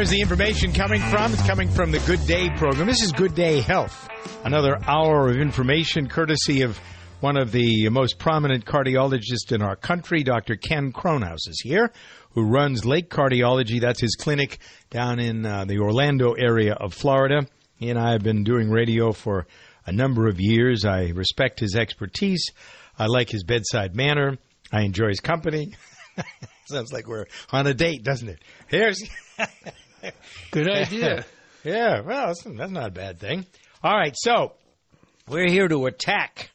Where's the information coming from? It's coming from the Good Day program. This is Good Day Health. Another hour of information courtesy of one of the most prominent cardiologists in our country, Dr. Ken Kronhaus is here, who runs Lake Cardiology. That's his clinic down in uh, the Orlando area of Florida. He and I have been doing radio for a number of years. I respect his expertise. I like his bedside manner. I enjoy his company. Sounds like we're on a date, doesn't it? Here's Good idea. yeah, well, that's, that's not a bad thing. All right, so we're here to attack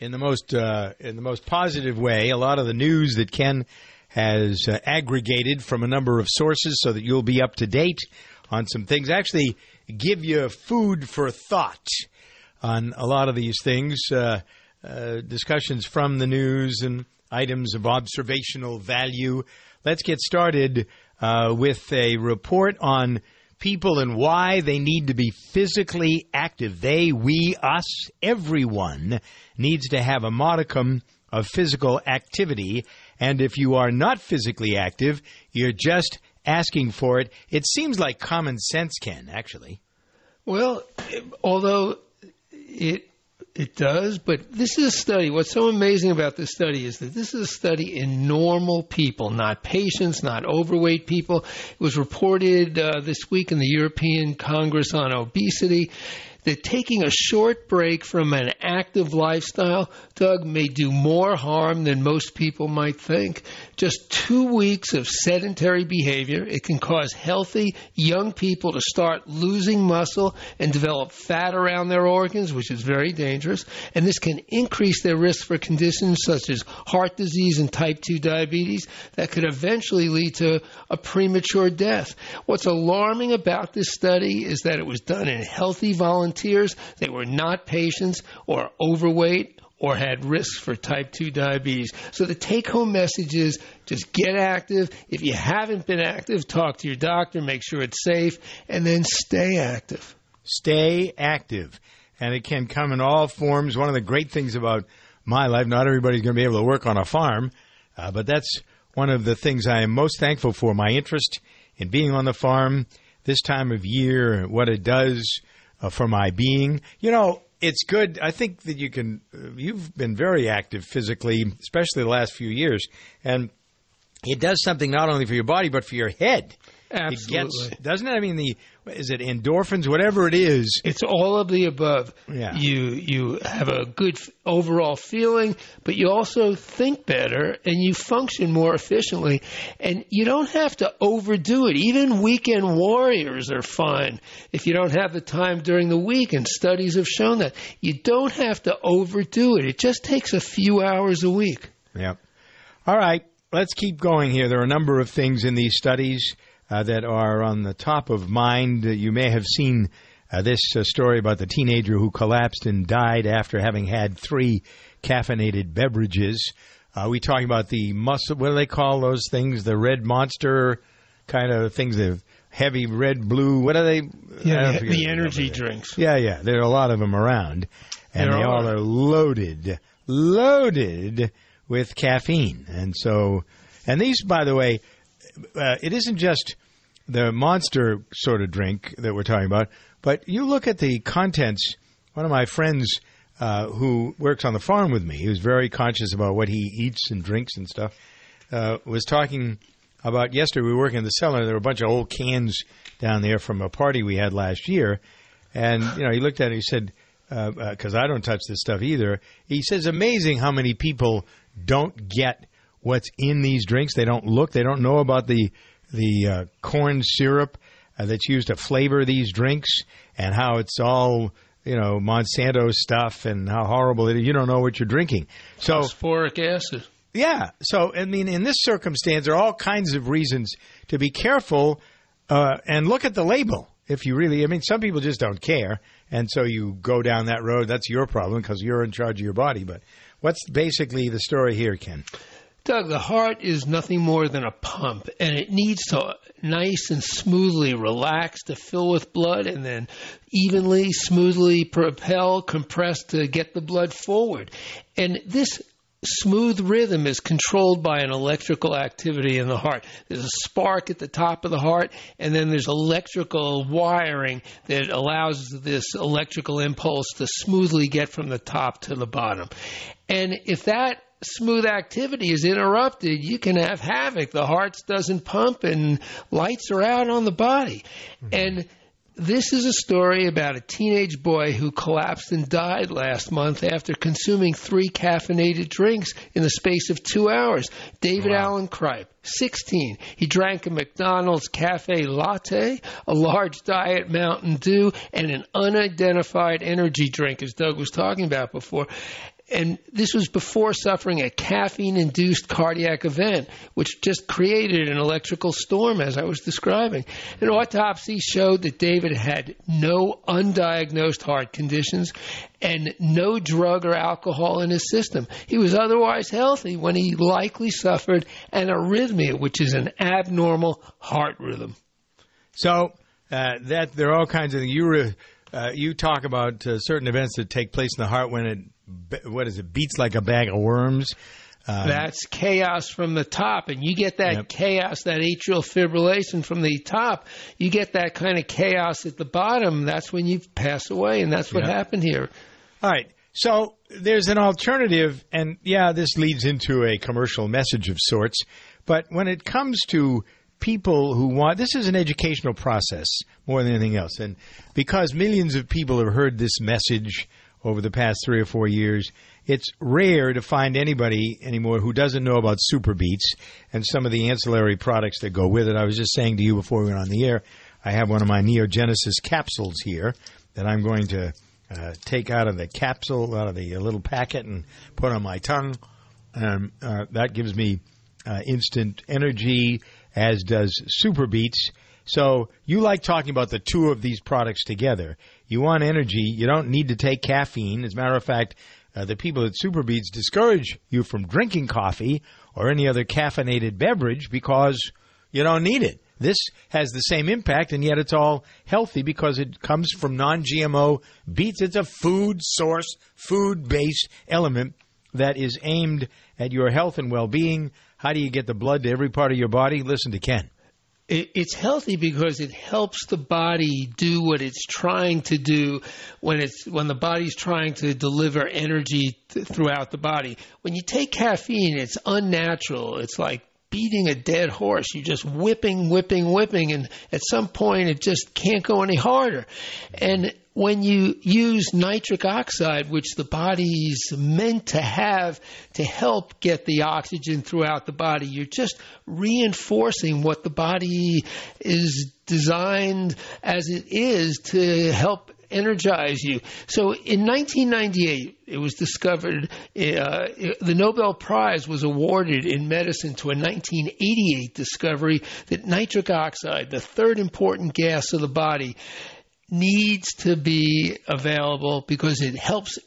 in the most uh, in the most positive way a lot of the news that Ken has uh, aggregated from a number of sources, so that you'll be up to date on some things. Actually, give you food for thought on a lot of these things. Uh, uh, discussions from the news and items of observational value. Let's get started uh, with a report on people and why they need to be physically active. They, we, us, everyone needs to have a modicum of physical activity. And if you are not physically active, you're just asking for it. It seems like common sense, Ken, actually. Well, although it it does, but this is a study. What's so amazing about this study is that this is a study in normal people, not patients, not overweight people. It was reported uh, this week in the European Congress on Obesity that taking a short break from an active lifestyle, Doug, may do more harm than most people might think. Just two weeks of sedentary behavior, it can cause healthy young people to start losing muscle and develop fat around their organs, which is very dangerous. And this can increase their risk for conditions such as heart disease and type 2 diabetes that could eventually lead to a premature death. What's alarming about this study is that it was done in healthy volunteers. They were not patients or overweight or had risks for type 2 diabetes. So the take home message is just get active. If you haven't been active, talk to your doctor, make sure it's safe, and then stay active. Stay active. And it can come in all forms. One of the great things about my life, not everybody's going to be able to work on a farm, uh, but that's one of the things I am most thankful for my interest in being on the farm this time of year, what it does uh, for my being. You know, it's good. I think that you can. Uh, you've been very active physically, especially the last few years, and it does something not only for your body but for your head. Absolutely. It gets, doesn't it? I mean, the is it endorphins, whatever it is. It's all of the above. Yeah. You you have a good overall feeling, but you also think better and you function more efficiently. And you don't have to overdo it. Even weekend warriors are fine if you don't have the time during the week. And studies have shown that you don't have to overdo it. It just takes a few hours a week. Yep. All right, let's keep going here. There are a number of things in these studies uh, that are on the top of mind. Uh, you may have seen uh, this uh, story about the teenager who collapsed and died after having had three caffeinated beverages. Are we talking about the muscle? What do they call those things? The red monster kind of things, the heavy red, blue. What are they? Yeah, I the, the energy drinks. Yeah, yeah. There are a lot of them around, and There they all are. are loaded, loaded with caffeine. And so, and these, by the way, uh, it isn't just the monster sort of drink that we're talking about, but you look at the contents. One of my friends uh, who works on the farm with me, who's very conscious about what he eats and drinks and stuff, uh, was talking about yesterday. We were working in the cellar. There were a bunch of old cans down there from a party we had last year, and you know he looked at it. He said, "Because I don't touch this stuff either." He says, "Amazing how many people don't get what's in these drinks. They don't look. They don't know about the the uh, corn syrup uh, that's used to flavor these drinks and how it's all." You know Monsanto stuff and how horrible it is. You don't know what you're drinking. So Phosphoric acid. yeah. So, I mean, in this circumstance, there are all kinds of reasons to be careful uh, and look at the label. If you really, I mean, some people just don't care. And so you go down that road. That's your problem because you're in charge of your body. But what's basically the story here, Ken? Doug, the heart is nothing more than a pump, and it needs to nice and smoothly relax to fill with blood and then evenly, smoothly propel, compress to get the blood forward. And this smooth rhythm is controlled by an electrical activity in the heart. There's a spark at the top of the heart, and then there's electrical wiring that allows this electrical impulse to smoothly get from the top to the bottom. And if that smooth activity is interrupted, you can have havoc. The heart doesn't pump and lights are out on the body. Mm-hmm. And this is a story about a teenage boy who collapsed and died last month after consuming three caffeinated drinks in the space of two hours. David Allen Cripe, 16. He drank a McDonald's cafe latte, a large diet Mountain Dew, and an unidentified energy drink, as Doug was talking about before. And this was before suffering a caffeine induced cardiac event, which just created an electrical storm, as I was describing. An autopsy showed that David had no undiagnosed heart conditions and no drug or alcohol in his system. He was otherwise healthy when he likely suffered an arrhythmia, which is an abnormal heart rhythm. So uh, that there are all kinds of things. you. Re, uh, you talk about uh, certain events that take place in the heart when it what is it beats like a bag of worms. Um, That's chaos from the top, and you get that Yep. chaos, that atrial fibrillation from the top. You get that kind of chaos at the bottom. That's when you pass away, and that's what Yep. happened here. All right. So there's an alternative, and yeah, this leads into a commercial message of sorts. But when it comes to people who want, this is an educational process more than anything else. And because millions of people have heard this message over the past three or four years, it's rare to find anybody anymore who doesn't know about SuperBeets and some of the ancillary products that go with it. I was just saying to you before we went on the air, I have one of my Neogenesis capsules here that I'm going to uh, take out of the capsule, out of the uh, little packet, and put on my tongue. Um, uh, that gives me uh, instant energy, as does SuperBeets. So you like talking about the two of these products together. You want energy. You don't need to take caffeine. As a matter of fact, uh, the people at SuperBeets discourage you from drinking coffee or any other caffeinated beverage because you don't need it. This has the same impact, and yet it's all healthy because it comes from non GMO beets. It's a food source, food based element that is aimed at your health and well being. How do you get the blood to every part of your body? Listen to Ken. It, it's healthy because it helps the body do what it's trying to do when it's when the body's trying to deliver energy th- throughout the body. When you take caffeine, it's unnatural. It's like beating a dead horse. You're just whipping, whipping, whipping, and at some point it just can't go any harder. And when you use nitric oxide, which the body's meant to have to help get the oxygen throughout the body, you're just reinforcing what the body is designed as it is to help energize you. So in 1998, it was discovered, uh, the Nobel Prize was awarded in medicine to a 1988 discovery that nitric oxide, the third important gas of the body, needs to be available because it helps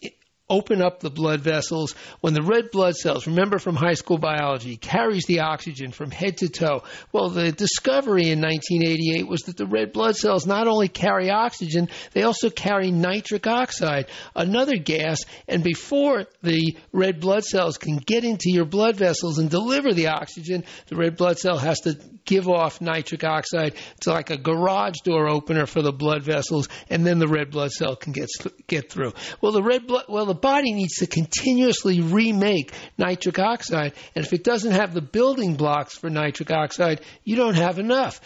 open up the blood vessels. When the red blood cells, remember from high school biology, carries the oxygen from head to toe. Well, the discovery in 1988 was that the red blood cells not only carry oxygen, they also carry nitric oxide, another gas. And before the red blood cells can get into your blood vessels and deliver the oxygen, the red blood cell has to give off nitric oxide. It's like a garage door opener for the blood vessels, and then the red blood cell can get get through. Well, the red blood, well, the body needs to continuously remake nitric oxide, and if it doesn't have the building blocks for nitric oxide, you don't have enough.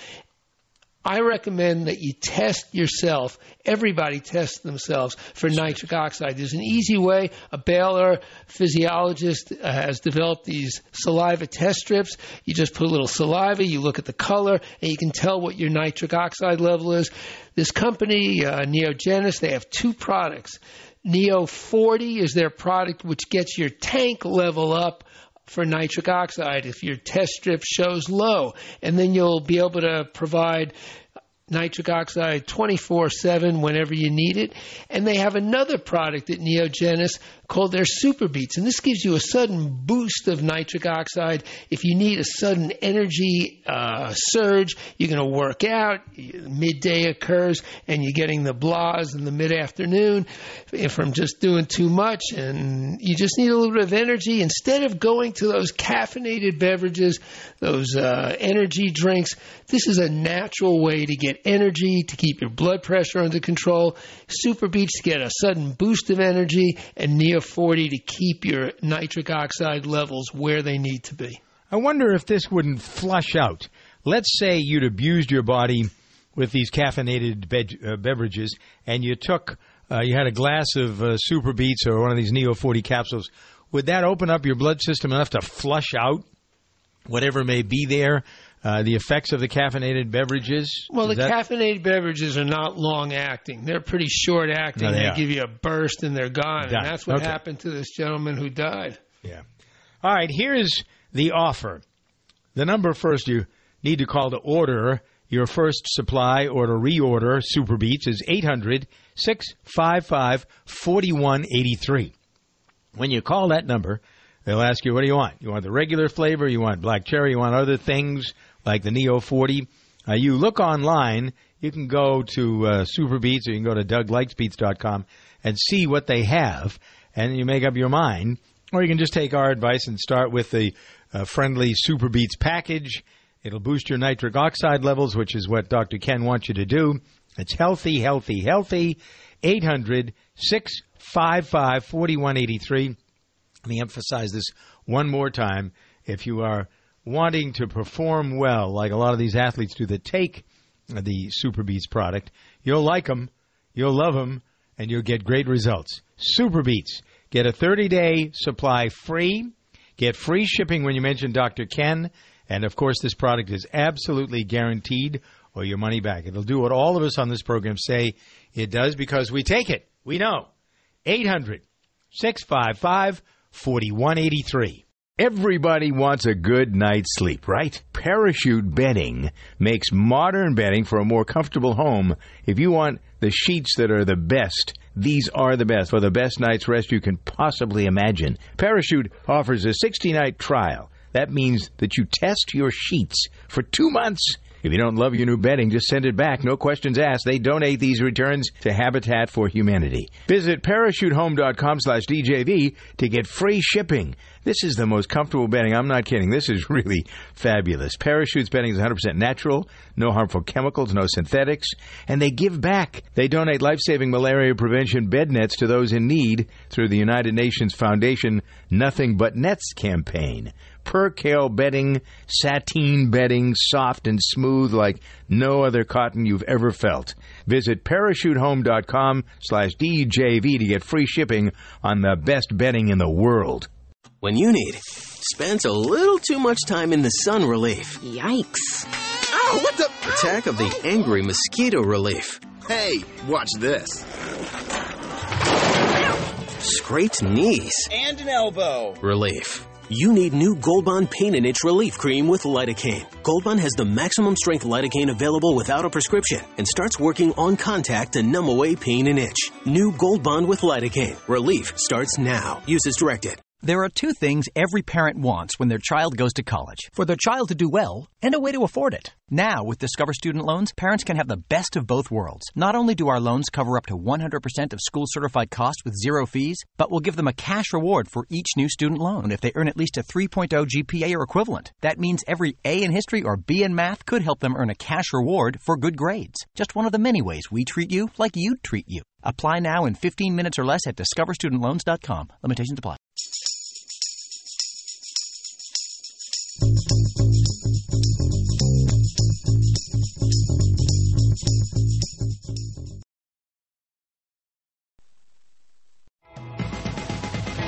I recommend that you test yourself. Everybody tests themselves for nitric oxide. There's an easy way. A Baylor physiologist uh, has developed these saliva test strips. You just put a little saliva, you look at the color, and you can tell what your nitric oxide level is. This company, uh, Neogenis, they have two products. Neo 40 is their product which gets your tank level up for nitric oxide if your test strip shows low. And then you'll be able to provide nitric oxide 24 7 whenever you need it. And they have another product at Neogenis called their SuperBeets. And this gives you a sudden boost of nitric oxide. If you need a sudden energy uh, surge, you're going to work out, midday occurs, and you're getting the blahs in the mid afternoon from just doing too much. And you just need a little bit of energy. Instead of going to those caffeinated beverages, those uh, energy drinks, this is a natural way to get energy, to keep your blood pressure under control. SuperBeets get a sudden boost of energy, and Neo 40 to keep your nitric oxide levels where they need to be. I wonder if this wouldn't flush out. Let's say you'd abused your body with these caffeinated be- uh, beverages, and you took, uh, you had a glass of uh, SuperBeets or one of these Neo 40 capsules. Would that open up your blood system enough to flush out whatever may be there? Uh, the effects of the caffeinated beverages? Well, the that- caffeinated beverages are not long acting. They're pretty short acting. No, they they give you a burst and they're gone. Done. And that's what Okay. happened to this gentleman who died. Yeah. All right, here's the offer. The number first you need to call to order your first supply or to reorder SuperBeets is 800 655 4183. When you call that number, they'll ask you, what do you want? You want the regular flavor? You want black cherry? You want other things like the Neo 40? Uh, you look online, you can go to uh, SuperBeets or you can go to DougLikesBeats.com and see what they have, and you make up your mind. Or you can just take our advice and start with the uh, friendly SuperBeets package. It'll boost your nitric oxide levels, which is what Dr. Ken wants you to do. It's healthy, healthy, healthy. 800 655 4183. Let me emphasize this one more time. If you are wanting to perform well, like a lot of these athletes do that take the SuperBeets product, you'll like them, you'll love them, and you'll get great results. SuperBeets. Get a 30 day supply free. Get free shipping when you mention Dr. Ken. And of course, this product is absolutely guaranteed or your money back. It'll do what all of us on this program say it does because we take it. We know. 800 655 4183. Everybody wants a good night's sleep, right? Parachute bedding makes modern bedding for a more comfortable home. If you want the sheets that are the best, these are the best for the best night's rest you can possibly imagine. Parachute offers a 60 night trial. That means that you test your sheets for two months. If you don't love your new bedding, just send it back. No questions asked. They donate these returns to Habitat for Humanity. Visit parachutehome.com slash DJV to get free shipping. This is the most comfortable bedding. I'm not kidding. This is really fabulous. Parachute's bedding is 100% natural, no harmful chemicals, no synthetics, and they give back. They donate life-saving malaria prevention bed nets to those in need through the United Nations Foundation Nothing But Nets campaign. Percale bedding, sateen bedding, soft and smooth like no other cotton you've ever felt. Visit parachutehome.com slash DJV to get free shipping on the best bedding in the world. When you need spends a little too much time in the sun relief. Yikes. Ow, what the? Attack of the angry mosquito relief. Hey, watch this. Scraped knees And an elbow. relief. You need new Gold Bond Pain and Itch Relief Cream with lidocaine. Gold Bond has the maximum strength lidocaine available without a prescription and starts working on contact to numb away pain and itch. New Gold Bond with lidocaine. Relief starts now. Use as directed. There are two things every parent wants when their child goes to college for their child to do well and a way to afford it. Now, with Discover Student Loans, parents can have the best of both worlds. Not only do our loans cover up to 100% of school certified costs with zero fees, but we'll give them a cash reward for each new student loan if they earn at least a 3.0 GPA or equivalent. That means every A in history or B in math could help them earn a cash reward for good grades. Just one of the many ways we treat you like you'd treat you. Apply now in 15 minutes or less at discoverstudentloans.com. Limitations apply. フフフ。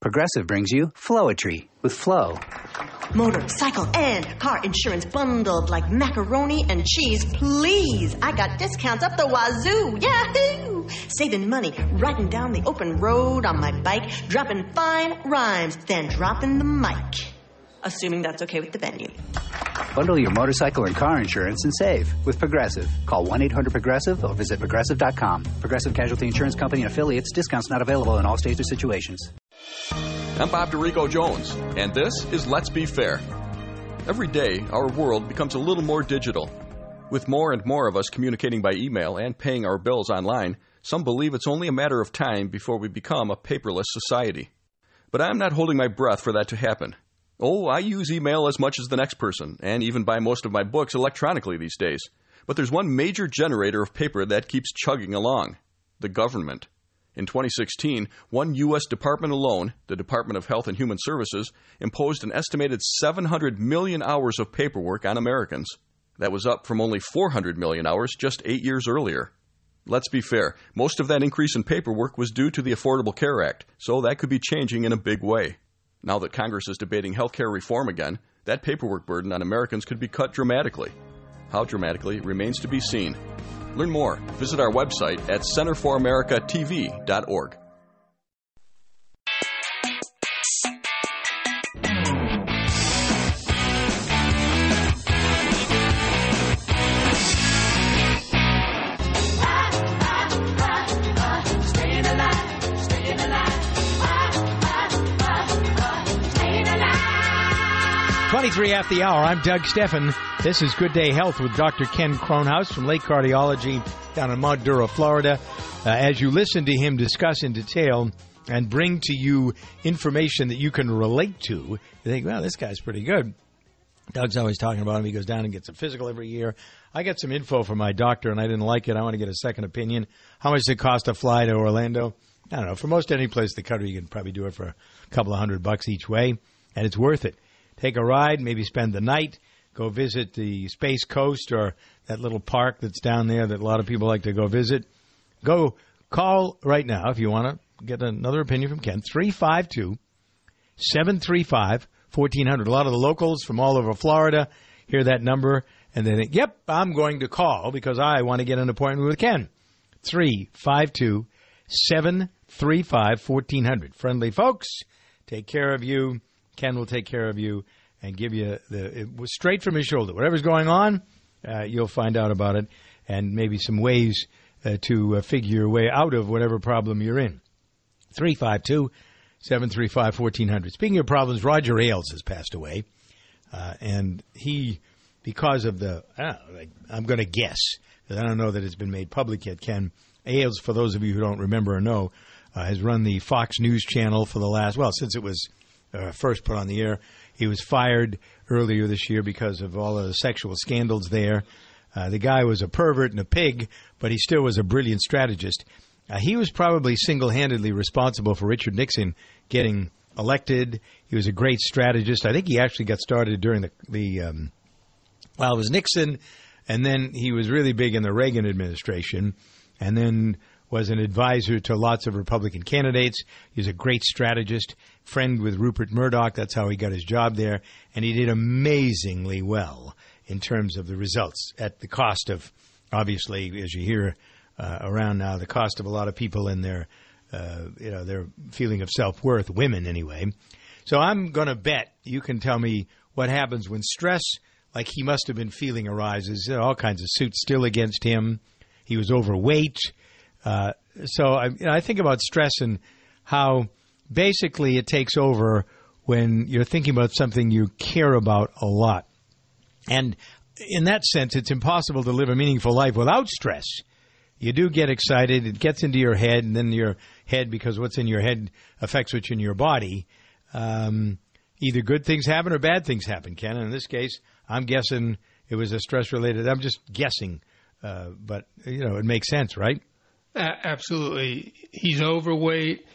Progressive brings you Flowetry with Flow. Motorcycle and car insurance bundled like macaroni and cheese, please. I got discounts up the wazoo. Yahoo! Saving money, riding down the open road on my bike, dropping fine rhymes, then dropping the mic. Assuming that's okay with the venue. Bundle your motorcycle and car insurance and save with Progressive. Call 1 800 Progressive or visit progressive.com. Progressive Casualty Insurance Company and affiliates. Discounts not available in all states or situations. I'm Bob DeRico Jones, and this is Let's Be Fair. Every day, our world becomes a little more digital. With more and more of us communicating by email and paying our bills online, some believe it's only a matter of time before we become a paperless society. But I'm not holding my breath for that to happen. Oh, I use email as much as the next person, and even buy most of my books electronically these days. But there's one major generator of paper that keeps chugging along the government. In 2016, one U.S. department alone, the Department of Health and Human Services, imposed an estimated 700 million hours of paperwork on Americans. That was up from only 400 million hours just eight years earlier. Let's be fair, most of that increase in paperwork was due to the Affordable Care Act, so that could be changing in a big way. Now that Congress is debating health care reform again, that paperwork burden on Americans could be cut dramatically. How dramatically remains to be seen. Learn more. Visit our website at centerforamericatv.org. Twenty-three at the hour. I'm Doug Stephan. This is Good Day Health with Dr. Ken Kronhaus from Lake Cardiology down in Mount Florida. Uh, as you listen to him discuss in detail and bring to you information that you can relate to, you think, well, this guy's pretty good. Doug's always talking about him. He goes down and gets a physical every year. I got some info from my doctor and I didn't like it. I want to get a second opinion. How much does it cost to fly to Orlando? I don't know. For most any place in the country, you can probably do it for a couple of hundred bucks each way, and it's worth it. Take a ride, maybe spend the night, go visit the Space Coast or that little park that's down there that a lot of people like to go visit. Go call right now if you want to get another opinion from Ken. 352 735 1400. A lot of the locals from all over Florida hear that number and they think, yep, I'm going to call because I want to get an appointment with Ken. 352 735 1400. Friendly folks, take care of you. Ken will take care of you and give you the it was straight from his shoulder. Whatever's going on, uh, you'll find out about it and maybe some ways uh, to uh, figure your way out of whatever problem you're in. 352 735 1400. Speaking of problems, Roger Ailes has passed away. Uh, and he, because of the, I am going to guess, because I don't know that it's been made public yet, Ken. Ailes, for those of you who don't remember or know, uh, has run the Fox News channel for the last, well, since it was uh, first put on the air. He was fired earlier this year because of all of the sexual scandals there. Uh, the guy was a pervert and a pig, but he still was a brilliant strategist. Uh, he was probably single handedly responsible for Richard Nixon getting elected. He was a great strategist. I think he actually got started during the the um, well, it was Nixon, and then he was really big in the Reagan administration, and then was an advisor to lots of Republican candidates. He was a great strategist, friend with Rupert Murdoch. That's how he got his job there, and he did amazingly well in terms of the results at the cost of, obviously, as you hear uh, around now, the cost of a lot of people in their, uh, you know, their feeling of self worth, women anyway. So I'm going to bet you can tell me what happens when stress, like he must have been feeling, arises. All kinds of suits still against him. He was overweight. Uh, so I, you know, I think about stress and how basically it takes over when you're thinking about something you care about a lot. And in that sense, it's impossible to live a meaningful life without stress. You do get excited, it gets into your head, and then your head, because what's in your head affects what's in your body. Um, either good things happen or bad things happen, Ken. And in this case, I'm guessing it was a stress related. I'm just guessing, uh, but you know, it makes sense, right? Absolutely. He's overweight.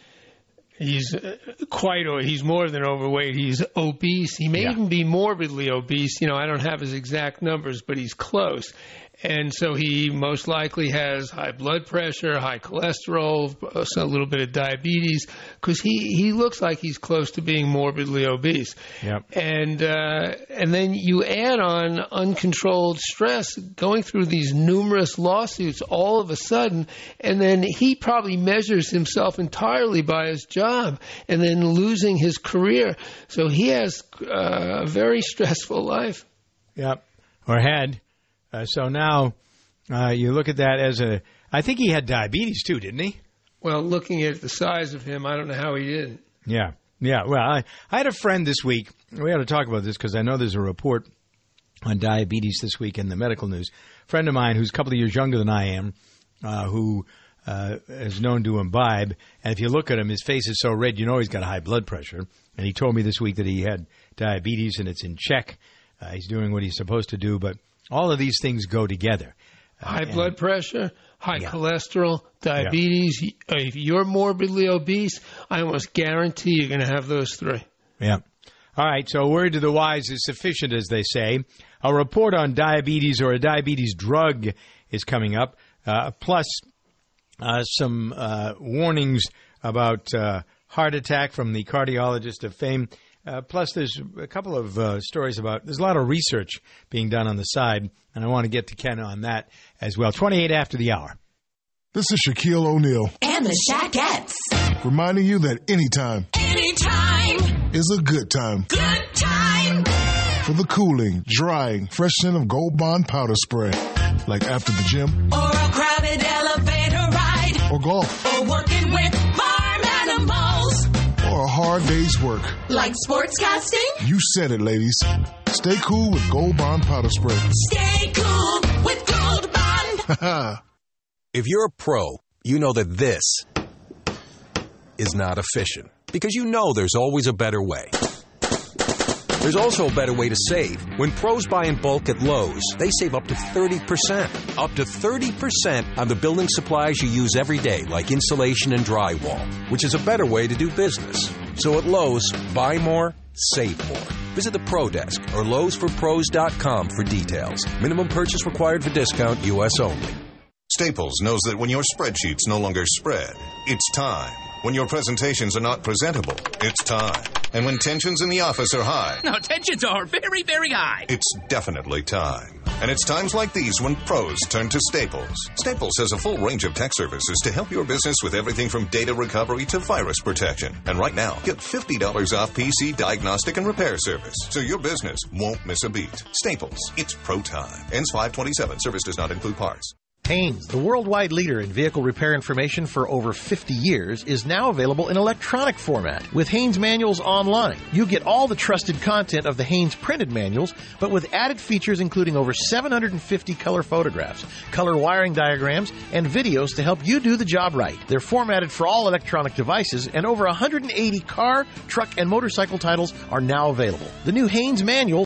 He's uh, quite, or he's more than overweight. He's obese. He may Yeah. even be morbidly obese. You know, I don't have his exact numbers, but he's close. And so he most likely has high blood pressure, high cholesterol, a little bit of diabetes, because he, he looks like he's close to being morbidly obese. Yep. And uh, and then you add on uncontrolled stress, going through these numerous lawsuits all of a sudden, and then he probably measures himself entirely by his job, and then losing his career. So he has uh, a very stressful life. Yep. Or had. Uh, so now uh, you look at that as a. I think he had diabetes too, didn't he? Well, looking at the size of him, I don't know how he did. it. Yeah. Yeah. Well, I, I had a friend this week. We had to talk about this because I know there's a report on diabetes this week in the medical news. A friend of mine who's a couple of years younger than I am, uh, who uh, is known to imbibe, and if you look at him, his face is so red, you know he's got high blood pressure. And he told me this week that he had diabetes and it's in check. Uh, he's doing what he's supposed to do, but all of these things go together. High and- blood pressure, high cholesterol, diabetes. Uh, If you're morbidly obese, I almost guarantee you're going to have those three. Yeah. All right. So, a word to the wise is sufficient, as they say. A report on diabetes or a diabetes drug is coming up, uh, plus uh, some uh, warnings about uh, heart attack from the cardiologist of fame. Uh, plus, there's a couple of uh, stories about. There's a lot of research being done on the side, and I want to get to Ken on that as well. 28 after the hour. This is Shaquille O'Neal, And the Shaquettes. reminding you that anytime Anytime. is a good time Good time. for the cooling, drying, fresh scent of Gold Bond powder spray. Like after the gym Or a crowded elevator ride. or golf Or working with hard day's work. Like sportscasting. You said it, ladies. Stay cool with Gold Bond powder spray. Stay cool with Gold Bond. If you're a pro, you know that this is not efficient because you know there's always a better way. There's also a better way to save. When pros buy in bulk at Lowe's, they save up to 30%. Up to 30% on the building supplies you use every day, like insulation and drywall, which is a better way to do business. So at Lowe's, buy more, save more. Visit the Pro Desk or Lowe'sForPros.com for details. Minimum purchase required for discount, U.S. only. Staples knows that when your spreadsheets no longer spread, it's time. When your presentations are not presentable, it's time. And when tensions in the office are high, No, tensions are very, very high. it's definitely time. And it's times like these when pros turn to Staples. Staples has a full range of tech services to help your business with everything from data recovery to virus protection. And right now, get $50 off PC diagnostic and repair service so your business won't miss a beat. Staples, it's pro time. Ends 527. Service does not include parts. Haynes, the worldwide leader in vehicle repair information for over 50 years, is now available in electronic format. With Haynes Manuals Online, you get all the trusted content of the Haynes printed manuals, but with added features including over 750 color photographs, color wiring diagrams, and videos to help you do the job right. They're formatted for all electronic devices, and over 180 car, truck, and motorcycle titles are now available. The new Haynes Manual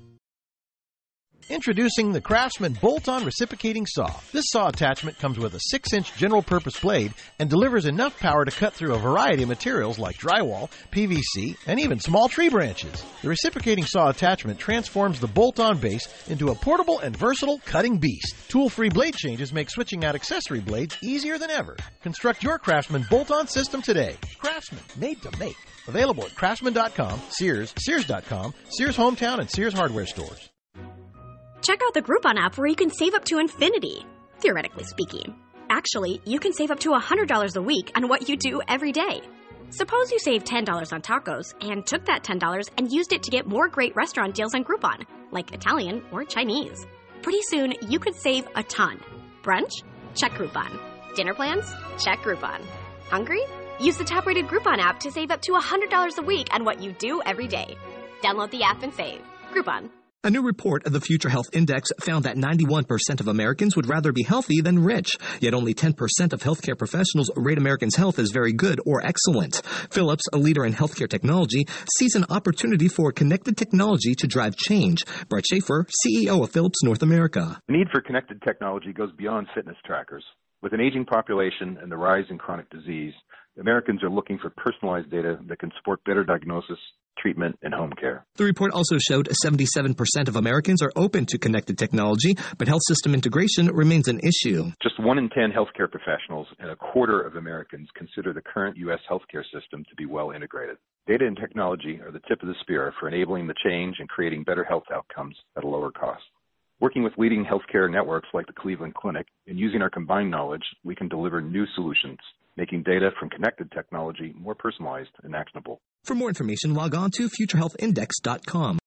Introducing the Craftsman bolt-on reciprocating saw. This saw attachment comes with a 6-inch general purpose blade and delivers enough power to cut through a variety of materials like drywall, PVC, and even small tree branches. The reciprocating saw attachment transforms the bolt-on base into a portable and versatile cutting beast. Tool-free blade changes make switching out accessory blades easier than ever. Construct your Craftsman bolt-on system today. Craftsman, made to make. Available at craftsman.com, Sears, Sears.com, Sears Hometown, and Sears Hardware stores. Check out the Groupon app where you can save up to infinity, theoretically speaking. Actually, you can save up to $100 a week on what you do every day. Suppose you save $10 on tacos and took that $10 and used it to get more great restaurant deals on Groupon, like Italian or Chinese. Pretty soon, you could save a ton. Brunch? Check Groupon. Dinner plans? Check Groupon. Hungry? Use the top rated Groupon app to save up to $100 a week on what you do every day. Download the app and save. Groupon. A new report of the Future Health Index found that 91% of Americans would rather be healthy than rich, yet only 10% of healthcare professionals rate Americans' health as very good or excellent. Philips, a leader in healthcare technology, sees an opportunity for connected technology to drive change. Brent Shafer, CEO of Philips North America. The need for connected technology goes beyond fitness trackers. With an aging population and the rise in chronic disease, Americans are looking for personalized data that can support better diagnosis, treatment, and home care. The report also showed 77% of Americans are open to connected technology, but health system integration remains an issue. Just one in 10 healthcare professionals and a quarter of Americans consider the current U.S. healthcare system to be well integrated. Data and technology are the tip of the spear for enabling the change and creating better health outcomes at a lower cost. Working with leading healthcare networks like the Cleveland Clinic and using our combined knowledge, we can deliver new solutions, making data from connected technology more personalized and actionable. For more information, log on to futurehealthindex.com.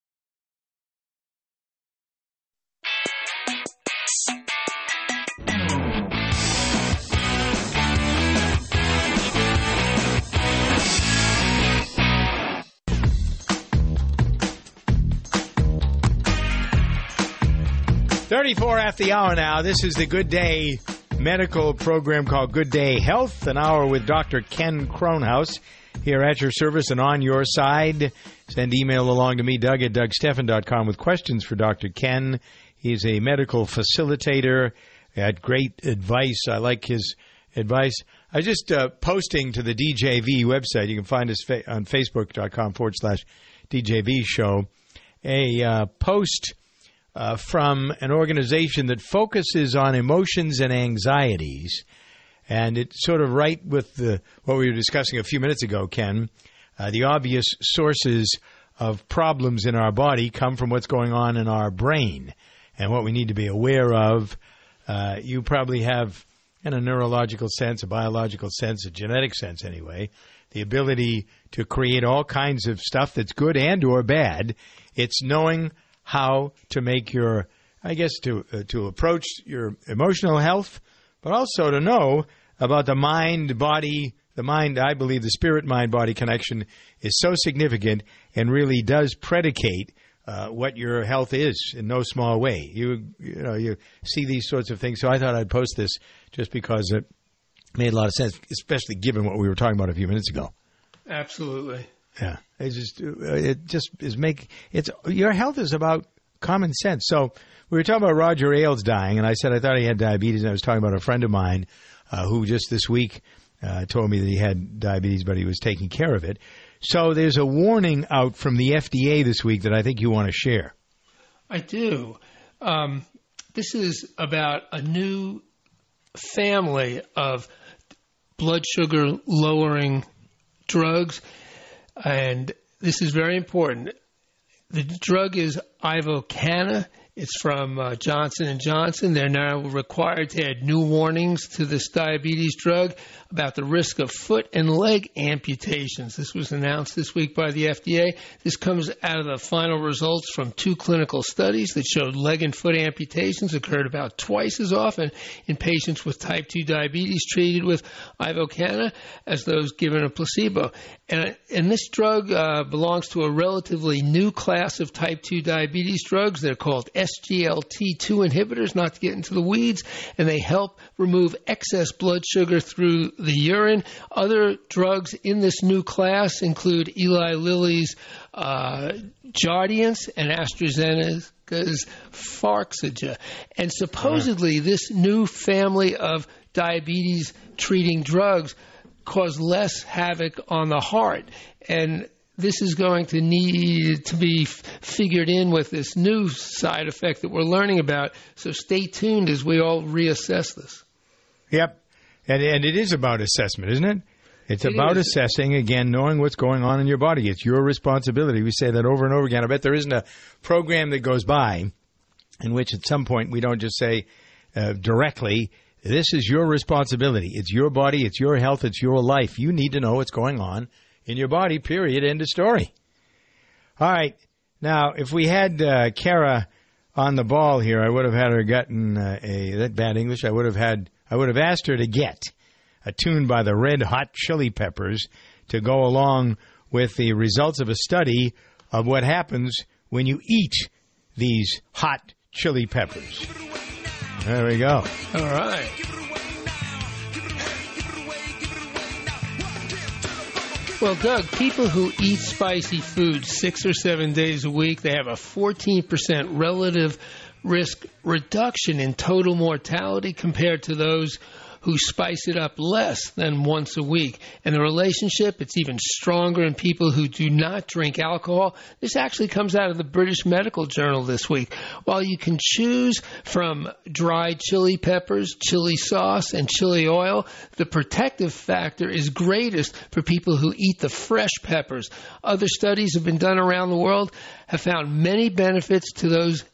Thirty-four after the hour now. This is the Good Day medical program called Good Day Health. An hour with Dr. Ken Kronhaus here at your service and on your side. Send email along to me, Doug at DougStephan.com, with questions for Dr. Ken. He's a medical facilitator at great advice. I like his advice. I was just uh, posting to the DJV website. You can find us fa- on Facebook.com forward slash DJV show. A uh, post uh, from an organization that focuses on emotions and anxieties. And it's sort of right with the, what we were discussing a few minutes ago, Ken. Uh, the obvious sources of problems in our body come from what's going on in our brain and what we need to be aware of. Uh, you probably have, in a neurological sense, a biological sense, a genetic sense anyway, the ability to create all kinds of stuff that's good and or bad. It's knowing how to make your, I guess, to uh, to approach your emotional health, but also to know about the mind body. The mind, I believe, the spirit mind body connection is so significant and really does predicate uh, what your health is in no small way. You you know you see these sorts of things. So I thought I'd post this just because it made a lot of sense, especially given what we were talking about a few minutes ago. Absolutely. Yeah, it just it just is make it's your health is about common sense. So we were talking about Roger Ailes dying, and I said I thought he had diabetes, and I was talking about a friend of mine uh, who just this week uh, told me that he had diabetes, but he was taking care of it. So there's a warning out from the FDA this week that I think you want to share. I do. Um, this is about a new family of blood sugar lowering drugs, and this is very important. The drug is Invokana. It's from uh, Johnson and Johnson. They're now required to add new warnings to this diabetes drug about the risk of foot and leg amputations. This was announced this week by the FDA. This comes out of the final results from two clinical studies that showed leg and foot amputations occurred about twice as often in patients with type 2 diabetes treated with Invokana as those given a placebo. And, and this drug uh, belongs to a relatively new class of type 2 diabetes drugs. They're called SGLT2 inhibitors, not to get into the weeds, and they help remove excess blood sugar through the urine. Other drugs in this new class include Eli Lilly's uh, Jardiance and AstraZeneca's Farxiga. And supposedly, this new family of diabetes treating drugs cause less havoc on the heart. And this is going to need to be f- figured in with this new side effect that we're learning about. So stay tuned as we all reassess this. Yep. And, and it is about assessment, isn't it? It's It about is. assessing, again, knowing what's going on in your body. It's your responsibility. We say that over and over again. I bet there isn't a program that goes by in which at some point we don't just say uh, directly, this is your responsibility. It's your body, it's your health, it's your life. You need to know what's going on in your body, period. End of story. All right. Now, if we had uh, Kara on the ball here, I would have had her gotten uh, a that bad English. I would have had I would have asked her to get a tune by the Red Hot Chili Peppers to go along with the results of a study of what happens when you eat these hot chili peppers. There we go. All right. Well, Doug, people who eat spicy food six or seven days a week, they have a 14% relative risk reduction in total mortality compared to those who spice it up less than once a week. And the relationship, it's even stronger in people who do not drink alcohol. This actually comes out of the British Medical Journal this week. While you can choose from dried chili peppers, chili sauce, and chili oil, the protective factor is greatest for people who eat the fresh peppers. Other studies have been done around the world have found many benefits to those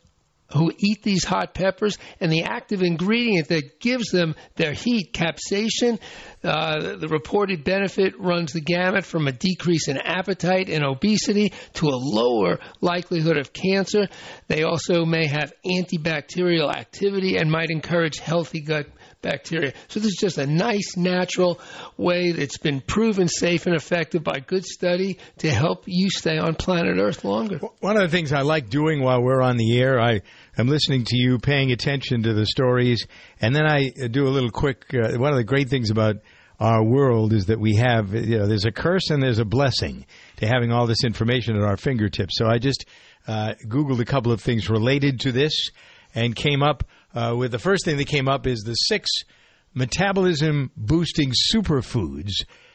who eat these hot peppers and the active ingredient that gives them their heat, capsaicin. Uh, the reported benefit runs the gamut from a decrease in appetite and obesity to a lower likelihood of cancer. They also may have antibacterial activity and might encourage healthy gut bacteria. So this is just a nice natural way that's been proven safe and effective by good study to help you stay on planet Earth longer. One of the things I like doing while we're on the air, I am listening to you, paying attention to the stories, and then I do a little quick. Uh, one of the great things about our world is that we have, you know, there's a curse and there's a blessing to having all this information at our fingertips. So I just uh, Googled a couple of things related to this and came up uh, with the first thing that came up is the six metabolism boosting superfoods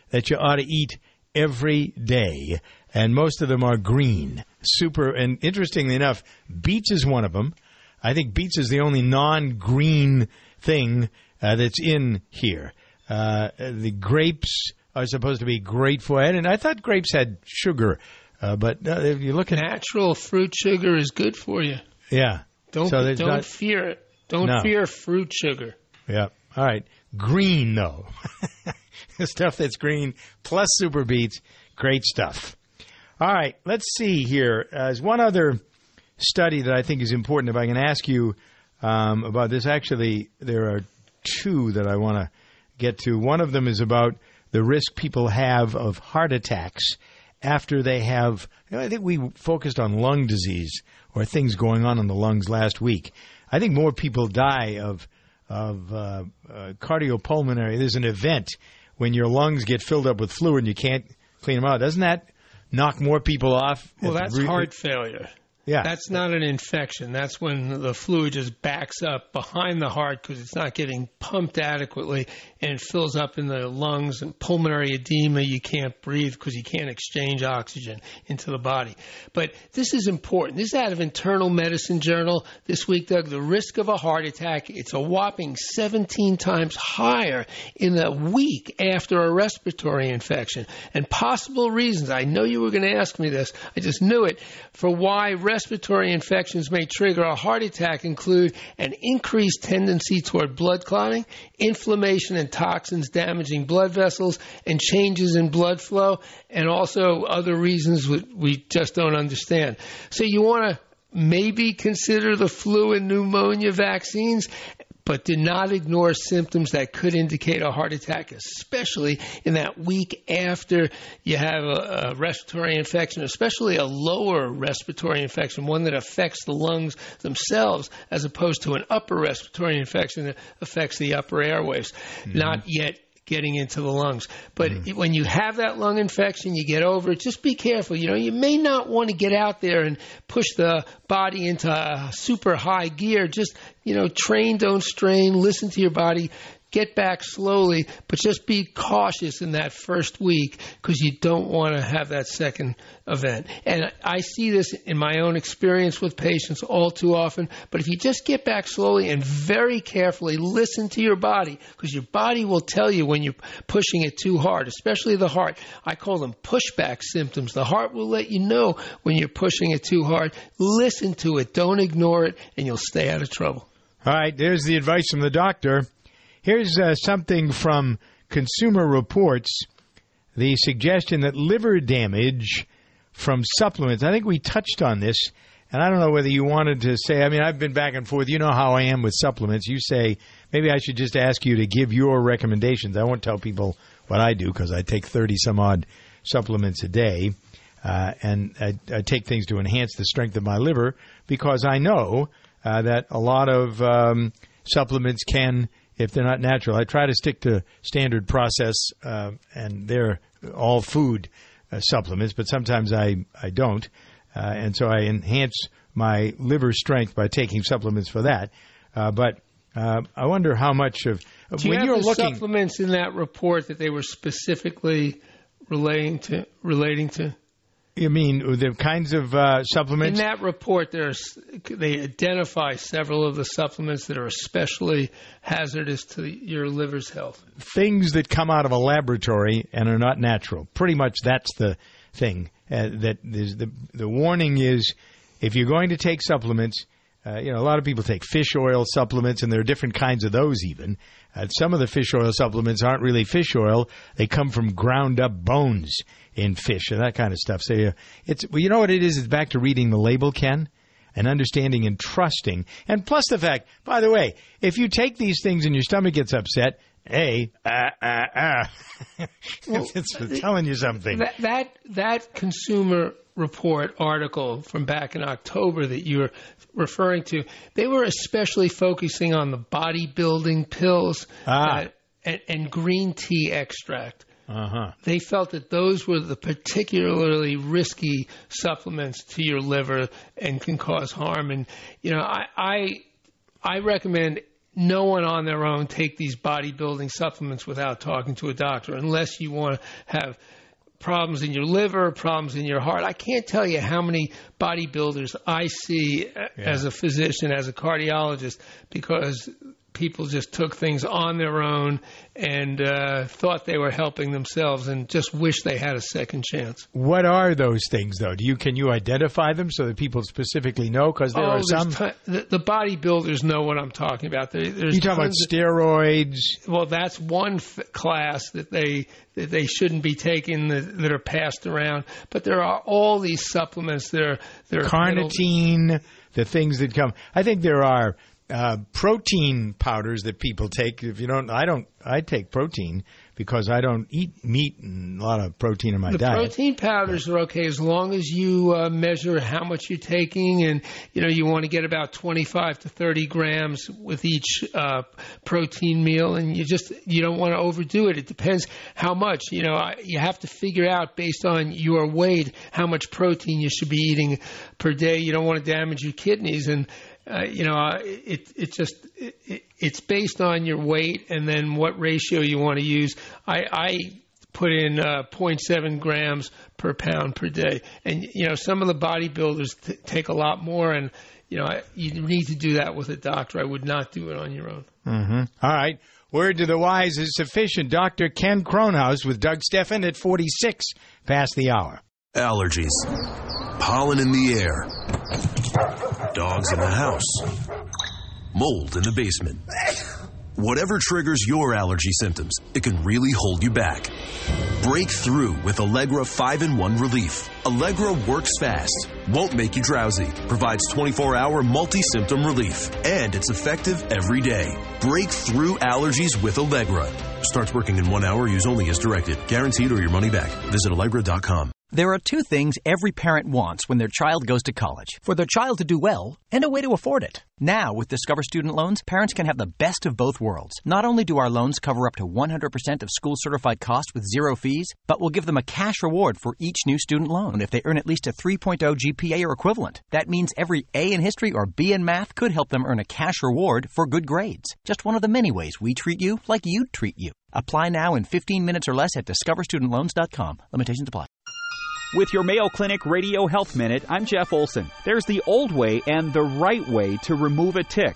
that you ought to eat every day. And most of them are green. Super. And interestingly enough, beets is one of them. I think beets is the only non green thing uh, that's in here. Uh, the grapes are supposed to be great for it. And I thought grapes had sugar. Uh, but uh, if you look at natural fruit sugar is good for you. Yeah. don't so don't not, fear it. Don't No. fear fruit sugar. Yeah. All right. Green though. the stuff that's green plus super beets, great stuff. All right. Let's see here. Uh, there's one other study that I think is important. If I can ask you um, about this, actually, there are two that I want to get to. One of them is about the risk people have of heart attacks after they have. You know, I think we focused on lung disease or things going on in the lungs last week. I think more people die of of uh, uh, cardiopulmonary. There's an event when your lungs get filled up with fluid and you can't clean them out. Doesn't that knock more people off? Well, that's re- heart failure. Yeah. That's not an infection. That's when the fluid just backs up behind the heart because it's not getting pumped adequately and it fills up in the lungs and pulmonary edema. You can't breathe because you can't exchange oxygen into the body. But this is important. This is out of Internal Medicine Journal this week, Doug. The risk of a heart attack, it's a whopping 17 times higher in the week after a respiratory infection. And possible reasons, I know you were going to ask me this, I just knew it, for why respiratory infections may trigger a heart attack include an increased tendency toward blood clotting, inflammation and toxins damaging blood vessels, and changes in blood flow, and also other reasons we just don't understand. So you want to maybe consider the flu and pneumonia vaccines but do not ignore symptoms that could indicate a heart attack, especially in that week after you have a, a, respiratory infection, especially a lower respiratory infection, one that affects the lungs themselves, as opposed to an upper respiratory infection that affects the upper airways. Mm-hmm. Not yet getting into the lungs. But mm. when you have that lung infection, you get over it, just be careful. You know, you may not want to get out there and push the body into super high gear. Just, you know, train, don't strain, listen to your body. Get back slowly, but just be cautious in that first week because you don't want to have that second event. And I see this in my own experience with patients all too often. But if you just get back slowly and very carefully listen to your body, because your body will tell you when you're pushing it too hard, especially the heart. I call them pushback symptoms. The heart will let you know when you're pushing it too hard. Listen to it, don't ignore it, and you'll stay out of trouble. All right, there's the advice from the doctor. Here's uh, something from Consumer Reports the suggestion that liver damage from supplements. I think we touched on this, and I don't know whether you wanted to say, I mean, I've been back and forth. You know how I am with supplements. You say, maybe I should just ask you to give your recommendations. I won't tell people what I do because I take 30 some odd supplements a day. Uh, and I, I, take things to enhance the strength of my liver because I know uh, that a lot of um, supplements can if they're not natural. I try to stick to standard process, uh, and they're all food uh, supplements, but sometimes I, I don't. Uh, and so I enhance my liver strength by taking supplements for that. Uh, but uh, I wonder how much of Do when you are the looking supplements in that report that they were specifically relating to relating to. You mean the kinds of uh, supplements? In that report, there's they identify several of the supplements that are especially hazardous to your liver's health. Things that come out of a laboratory and are not natural. Pretty much that's the thing. Uh, that the the warning is if you're going to take supplements. Uh, you know, a lot of people take fish oil supplements, and there are different kinds of those even. Uh, some of the fish oil supplements aren't really fish oil; they come from ground up bones in fish and that kind of stuff. So uh, it's well, you know what it is. It's back to reading the label, Ken, and understanding and trusting. And plus the fact, by the way, if you take these things and your stomach gets upset, hey, ah, ah, ah, it's telling you something. That, that that consumer report article from back in October that you were referring to, they were especially focusing on the bodybuilding pills Ah. uh, and, and green tea extract. Uh huh. They felt that those were the particularly risky supplements to your liver and can cause harm. And you know, I I, I recommend no one on their own take these bodybuilding supplements without talking to a doctor, unless you want to have problems in your liver, problems in your heart. I can't tell you how many bodybuilders I see a- as a physician, as a cardiologist, because people just took things on their own and uh, thought they were helping themselves and just wish they had a second chance. What are those things, though? Do you can you identify them so that people specifically know? Because there oh, are some. ton- the, the bodybuilders know what I'm talking about. There, there's you talk about tons of- steroids. Well, that's one f- class that they that they shouldn't be taking that, that are passed around. But there are all these supplements that are that are carnitine, the things that come. I think there are uh, protein powders that people take. If you don't, I don't. I take protein because I don't eat meat and a lot of protein in my the diet. protein powders are okay as long as you uh, measure how much you're taking, and you know you want to get about 25 to 30 grams with each uh, protein meal, and you just you don't want to overdo it. It depends how much. You know, I- you have to figure out based on your weight how much protein you should be eating per day. You don't want to damage your kidneys, and uh, you know uh, it it just it, it, it's based on your weight and then what ratio you want to use. I, I put in uh, 0.7 grams per pound per day, and you know some of the bodybuilders t- take a lot more, and you know I, you need to do that with a doctor. I would not do it on your own. Mm-hmm. All right. Word to the wise is sufficient. Dr. Ken Kronhaus with Doug Stephan at 46 past the hour. Allergies. Pollen in the air. Dogs in the house. Mold in the basement. Whatever triggers your allergy symptoms, it can really hold you back. Break through with Allegra 5 in 1 Relief. Allegra works fast, won't make you drowsy, provides 24 hour multi symptom relief, and it's effective every day. Break through allergies with Allegra. Starts working in one hour, use only as directed. Guaranteed or your money back. Visit Allegra.com. There are two things every parent wants when their child goes to college for their child to do well and a way to afford it. Now, with Discover Student Loans, parents can have the best of both worlds. Not only do our loans cover up to 100% of school certified costs with zero fees, but we'll give them a cash reward for each new student loan if they earn at least a 3.0 GPA or equivalent. That means every A in history or B in math could help them earn a cash reward for good grades. Just one of the many ways we treat you like you'd treat you. Apply now in 15 minutes or less at discoverstudentloans.com. Limitations apply. With your Mayo Clinic Radio Health Minute, I'm Jeff Olson. There's the old way and the right way to remove a tick.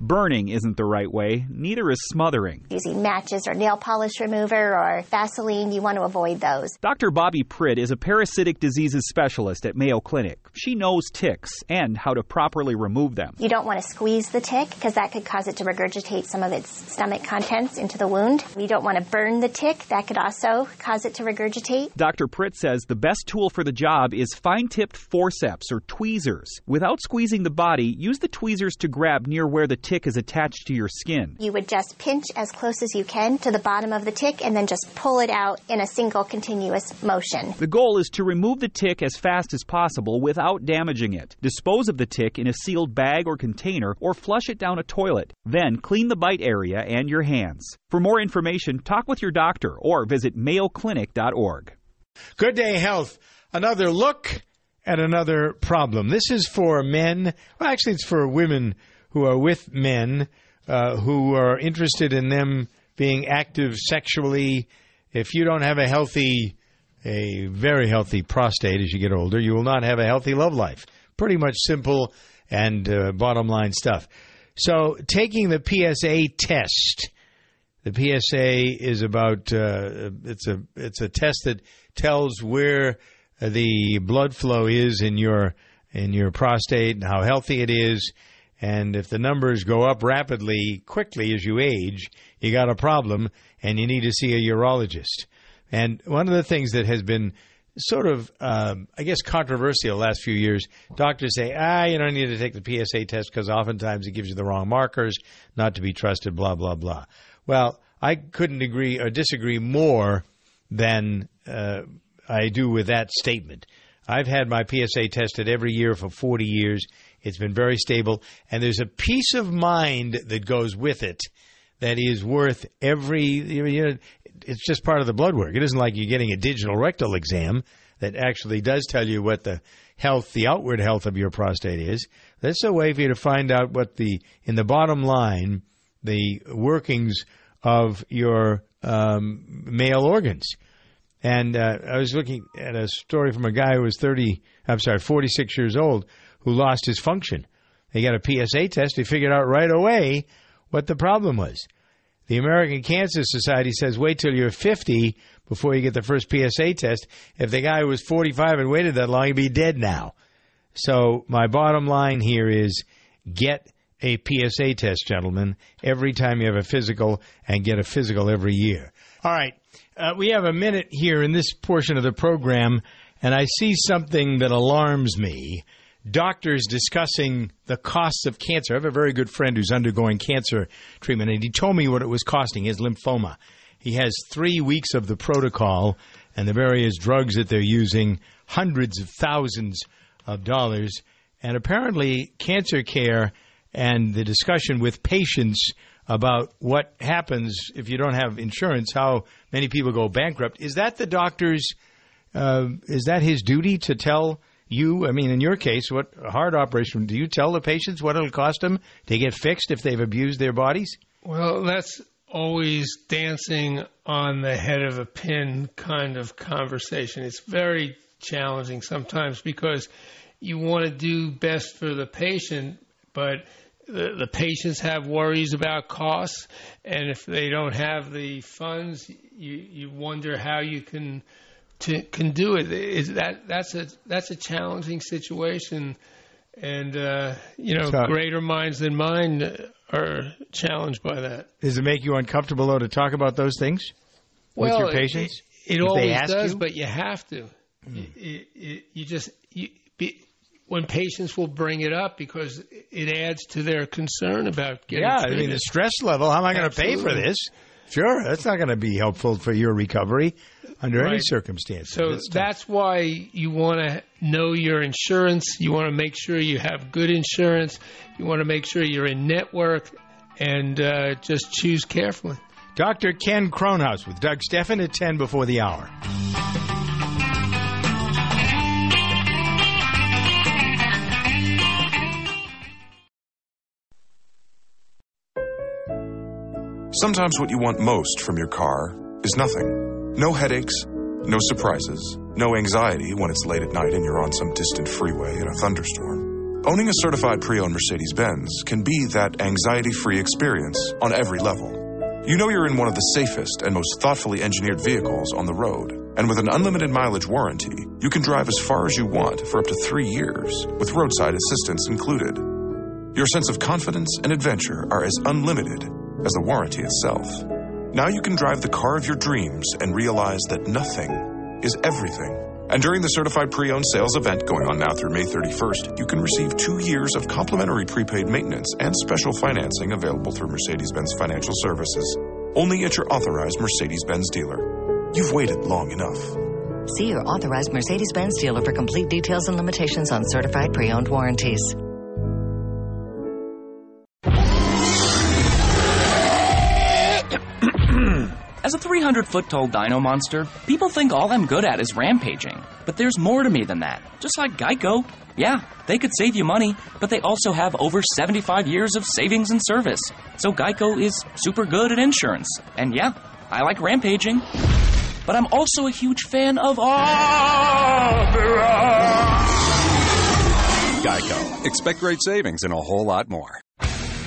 Burning isn't the right way, neither is smothering. Using matches or nail polish remover or Vaseline, you want to avoid those. Dr. Bobbi Pritt is a parasitic diseases specialist at Mayo Clinic. She knows ticks and how to properly remove them. You don't want to squeeze the tick because that could cause it to regurgitate some of its stomach contents into the wound. You don't want to burn the tick. That could also cause it to regurgitate. Dr. Pritt says the best tool for the job is fine tipped forceps or tweezers. Without squeezing the body, use the tweezers to grab near where the tick is attached to your skin. You would just pinch as close as you can to the bottom of the tick and then just pull it out in a single continuous motion. The goal is to remove the tick as fast as possible without damaging it. Dispose of the tick in a sealed bag or container or flush it down a toilet. Then clean the bite area and your hands. For more information, talk with your doctor or visit mayoclinic.org. Good Day Health. Another look at another problem. This is for men. Well, actually, it's for women who are with men uh, who are interested in them being active sexually. If you don't have a healthy, a very healthy prostate as you get older, you will not have a healthy love life. Pretty much simple and uh, bottom line stuff. So, taking the PSA test. The PSA is about uh, it's a it's a test that tells where the blood flow is in your in your prostate and how healthy it is. And if the numbers go up rapidly, quickly as you age, you got a problem and you need to see a urologist. And one of the things that has been sort of, um, I guess, controversial the last few years, doctors say, ah, you don't need to take the PSA test because oftentimes it gives you the wrong markers, not to be trusted, blah, blah, blah. Well, I couldn't agree or disagree more than uh, I do with that statement. I've had my PSA tested every year for 40 years. It's been very stable, and there's a peace of mind that goes with it that is worth every. You know, it's just part of the blood work. It isn't like you're getting a digital rectal exam that actually does tell you what the health, the outward health of your prostate is. That's a way for you to find out what the, in the bottom line, the workings of your um, male organs. And uh, I was looking at a story from a guy who was 30, I'm sorry, 46 years old, who lost his function. He got a PSA test. He figured out right away what the problem was. The American Cancer Society says wait till you're 50 before you get the first PSA test. If the guy was 45 and waited that long, he'd be dead now. So my bottom line here is get a PSA test, gentlemen, every time you have a physical, and get a physical every year. All right, uh, we have a minute here in this portion of the program, and I see something that alarms me. Doctors discussing the costs of cancer. I have a very good friend who's undergoing cancer treatment, and he told me what it was costing his lymphoma. He has three weeks of the protocol and the various drugs that they're using, hundreds of thousands of dollars. And apparently, cancer care and the discussion with patients about what happens if you don't have insurance, how many people go bankrupt. Is that the doctor's? Uh, is that his duty to tell you? I mean, in your case, what heart operation? Do you tell the patients what it'll cost them to get fixed if they've abused their bodies? Well, that's always dancing on the head of a pin kind of conversation. It's very challenging sometimes because you want to do best for the patient, but the, the patients have worries about costs, and if they don't have the funds, you you wonder how you can to, can do it. Is that that's a that's a challenging situation, and uh, you know So- greater minds than mine are challenged by that. Does it make you uncomfortable though to talk about those things with your patients? It, it always does, you? but you have to. It, it, you just you, be, when patients will bring it up because it adds to their concern about getting. yeah, I mean the stress level. How am I going to pay for this? Sure, that's not going to be helpful for your recovery under any circumstances. So that's why you want to know your insurance. You want to make sure you have good insurance. You want to make sure you're in network, and uh, just choose carefully. Dr. Ken Kronhaus with Doug Stephan at 10 before the hour. Sometimes what you want most from your car is nothing. No headaches, no surprises, no anxiety when it's late at night and you're on some distant freeway in a thunderstorm. Owning a certified pre owned Mercedes Benz can be that anxiety free experience on every level. You know you're in one of the safest and most thoughtfully engineered vehicles on the road. And with an unlimited mileage warranty, you can drive as far as you want for up to three years, with roadside assistance included. Your sense of confidence and adventure are as unlimited as the warranty itself. Now you can drive the car of your dreams and realize that nothing is everything. And during the certified pre owned sales event going on now through May 31st, you can receive two years of complimentary prepaid maintenance and special financing available through Mercedes Benz Financial Services. Only at your authorized Mercedes Benz dealer. You've waited long enough. See your authorized Mercedes Benz dealer for complete details and limitations on certified pre owned warranties. As a 300 foot tall dino monster, people think all I'm good at is rampaging. But there's more to me than that. Just like Geico. Yeah, they could save you money, but they also have over 75 years of savings and service. So Geico is super good at insurance. And yeah, I like rampaging. But I'm also a huge fan of opera. Geico. Expect great savings and a whole lot more.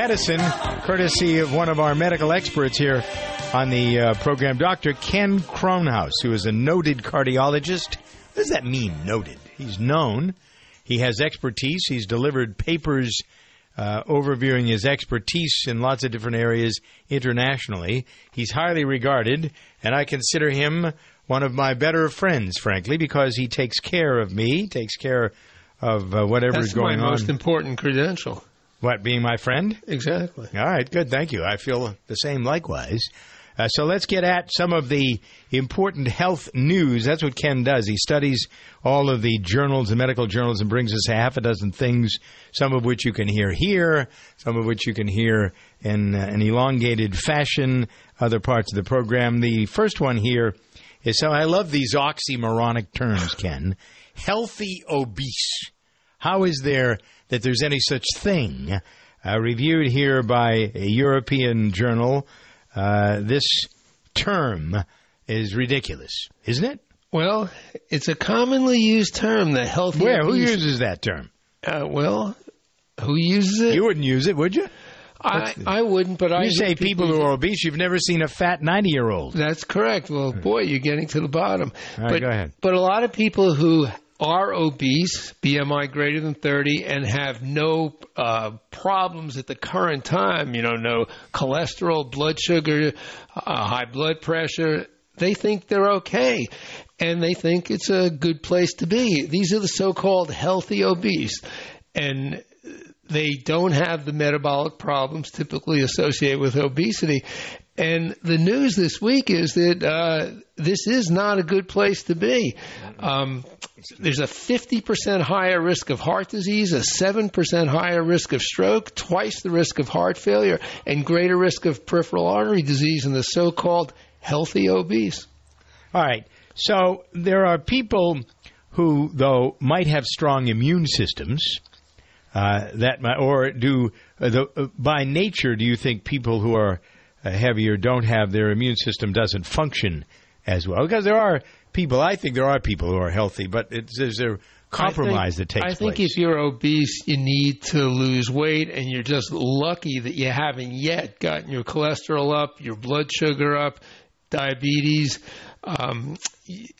Medicine, courtesy of one of our medical experts here on the uh, program, Dr. Ken Kronhaus, who is a noted cardiologist. What does that mean, noted? He's known. He has expertise. He's delivered papers uh, overviewing his expertise in lots of different areas internationally. He's highly regarded, and I consider him one of my better friends, frankly, because he takes care of me, takes care of uh, whatever That's is going my on. most important credential. What, being my friend? Exactly. All right, good. Thank you. I feel the same likewise. Uh, so let's get at some of the important health news. That's what Ken does. He studies all of the journals and medical journals and brings us a half a dozen things, some of which you can hear here, some of which you can hear in uh, an elongated fashion, other parts of the program. The first one here is so I love these oxymoronic terms, Ken. Healthy obese. How is there that there's any such thing? Uh, reviewed here by a European journal, uh, this term is ridiculous, isn't it? Well, it's a commonly used term, the healthy. Where? Who uses that term? Uh, well, who uses it? You wouldn't use it, would you? I, I wouldn't, but I you say hear people who are obese. You've never seen a fat ninety-year-old. That's correct. Well, boy, you're getting to the bottom. All right, but, go ahead. But a lot of people who are obese, BMI greater than 30, and have no uh, problems at the current time, you know, no cholesterol, blood sugar, uh, high blood pressure, they think they're okay. And they think it's a good place to be. These are the so called healthy obese. And they don't have the metabolic problems typically associated with obesity. And the news this week is that uh, this is not a good place to be. Um, there's a 50% higher risk of heart disease, a 7% higher risk of stroke, twice the risk of heart failure, and greater risk of peripheral artery disease in the so called healthy obese. All right. So there are people who, though, might have strong immune systems. Uh, that might, or do uh, the, uh, by nature do you think people who are uh, heavier don't have their immune system doesn't function as well? Because there are people. I think there are people who are healthy, but it's, there's a compromise think, that takes I think place. if you're obese, you need to lose weight, and you're just lucky that you haven't yet gotten your cholesterol up, your blood sugar up, diabetes. Um,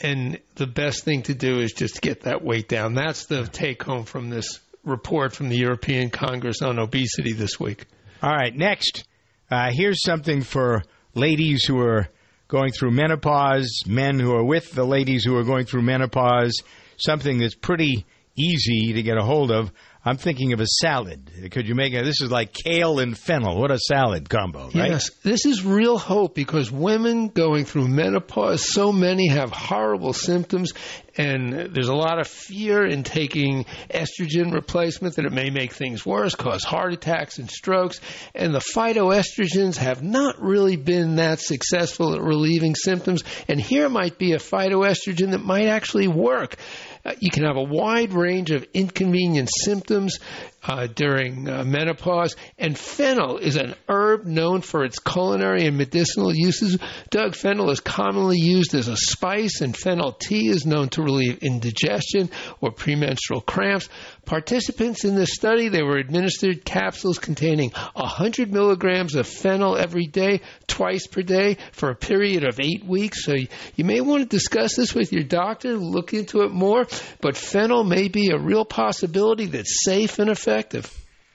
and the best thing to do is just get that weight down. That's the take home from this report from the European Congress on Obesity this week. All right, next, uh, here's something for ladies who are going through menopause, men who are with the ladies who are going through menopause, something that's pretty easy to get a hold of. I'm thinking of a salad. Could you make it? This is like kale and fennel. What a salad combo, right? Yes, this is real hope because women going through menopause, so many have horrible symptoms, and there's a lot of fear in taking estrogen replacement that it may make things worse, cause heart attacks and strokes. And the phytoestrogens have not really been that successful at relieving symptoms. And here might be a phytoestrogen that might actually work. Uh, you can have a wide range of inconvenient symptoms uh, during uh, menopause. And fennel is an herb known for its culinary and medicinal uses. Doug, fennel is commonly used as a spice, and fennel tea is known to relieve indigestion or premenstrual cramps. Participants in this study, they were administered capsules containing 100 milligrams of fennel every day, twice per day, for a period of eight weeks. So you, you may want to discuss this with your doctor, look into it more. But fennel may be a real possibility that's safe and effective.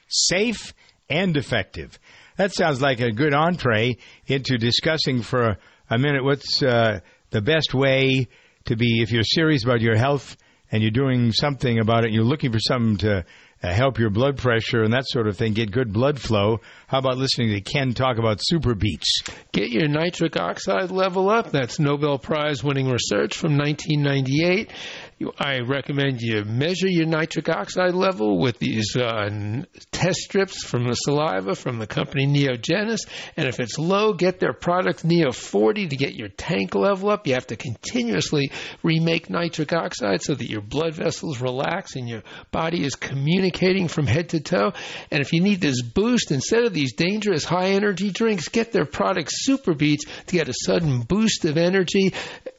Safe and effective. That sounds like a good entree into discussing for a, a minute what's uh, the best way to be, if you're serious about your health and you're doing something about it, you're looking for something to uh, help your blood pressure and that sort of thing, get good blood flow. How about listening to Ken talk about super beets? Get your nitric oxide level up. That's Nobel Prize winning research from 1998. I recommend you measure your nitric oxide level with these uh, test strips from the saliva from the company Neogenis. And if it's low, get their product Neo 40 to get your tank level up. You have to continuously remake nitric oxide so that your blood vessels relax and your body is communicating from head to toe. And if you need this boost, instead of these dangerous high energy drinks, get their product SuperBeets to get a sudden boost of energy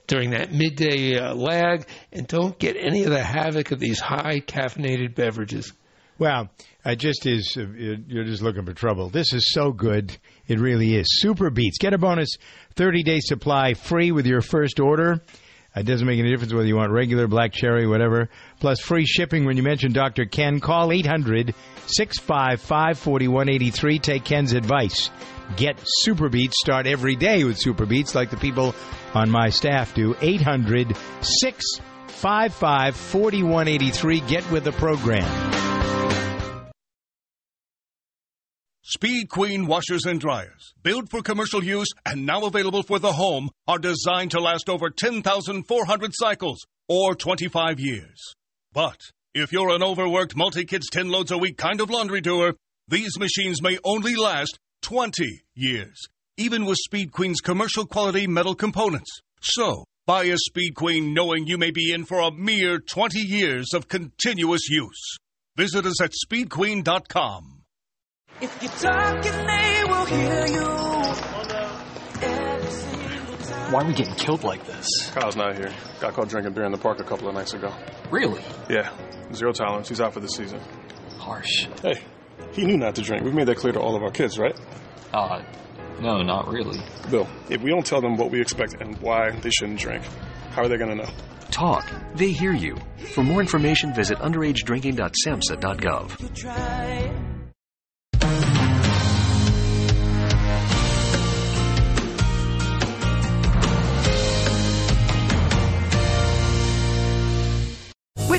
during that midday uh, lag, and don't get any of the havoc of these high caffeinated beverages. Well, I just is. Uh, you're just looking for trouble. This is so good. It really is. SuperBeets. Get a bonus 30 day supply free with your first order. It doesn't make any difference whether you want regular, black cherry, whatever. Plus free shipping when you mention Dr. Ken. Call 800 655 4183. Take Ken's advice. Get SuperBeets. Start every day with SuperBeets like the people on my staff do. 800 655 4183. Get with the program. Speed Queen washers and dryers, built for commercial use and now available for the home, are designed to last over 10,400 cycles or 25 years. But if you're an overworked multi-kids 10 loads a week kind of laundry doer, these machines may only last 20 years, even with Speed Queen's commercial quality metal components. So, buy a Speed Queen knowing you may be in for a mere 20 years of continuous use. Visit us at speedqueen.com. If you're talking, they will hear you. Why are we getting killed like this? Kyle's not here. Got caught drinking beer in the park a couple of nights ago. Really? Yeah. Zero tolerance. He's out for the season. Harsh. Hey, he knew not to drink. We've made that clear to all of our kids, right? Uh, no, not really. Bill, if we don't tell them what we expect and why they shouldn't drink, how are they going to know? Talk. They hear you. For more information, visit underagedrinking.samhsa.gov.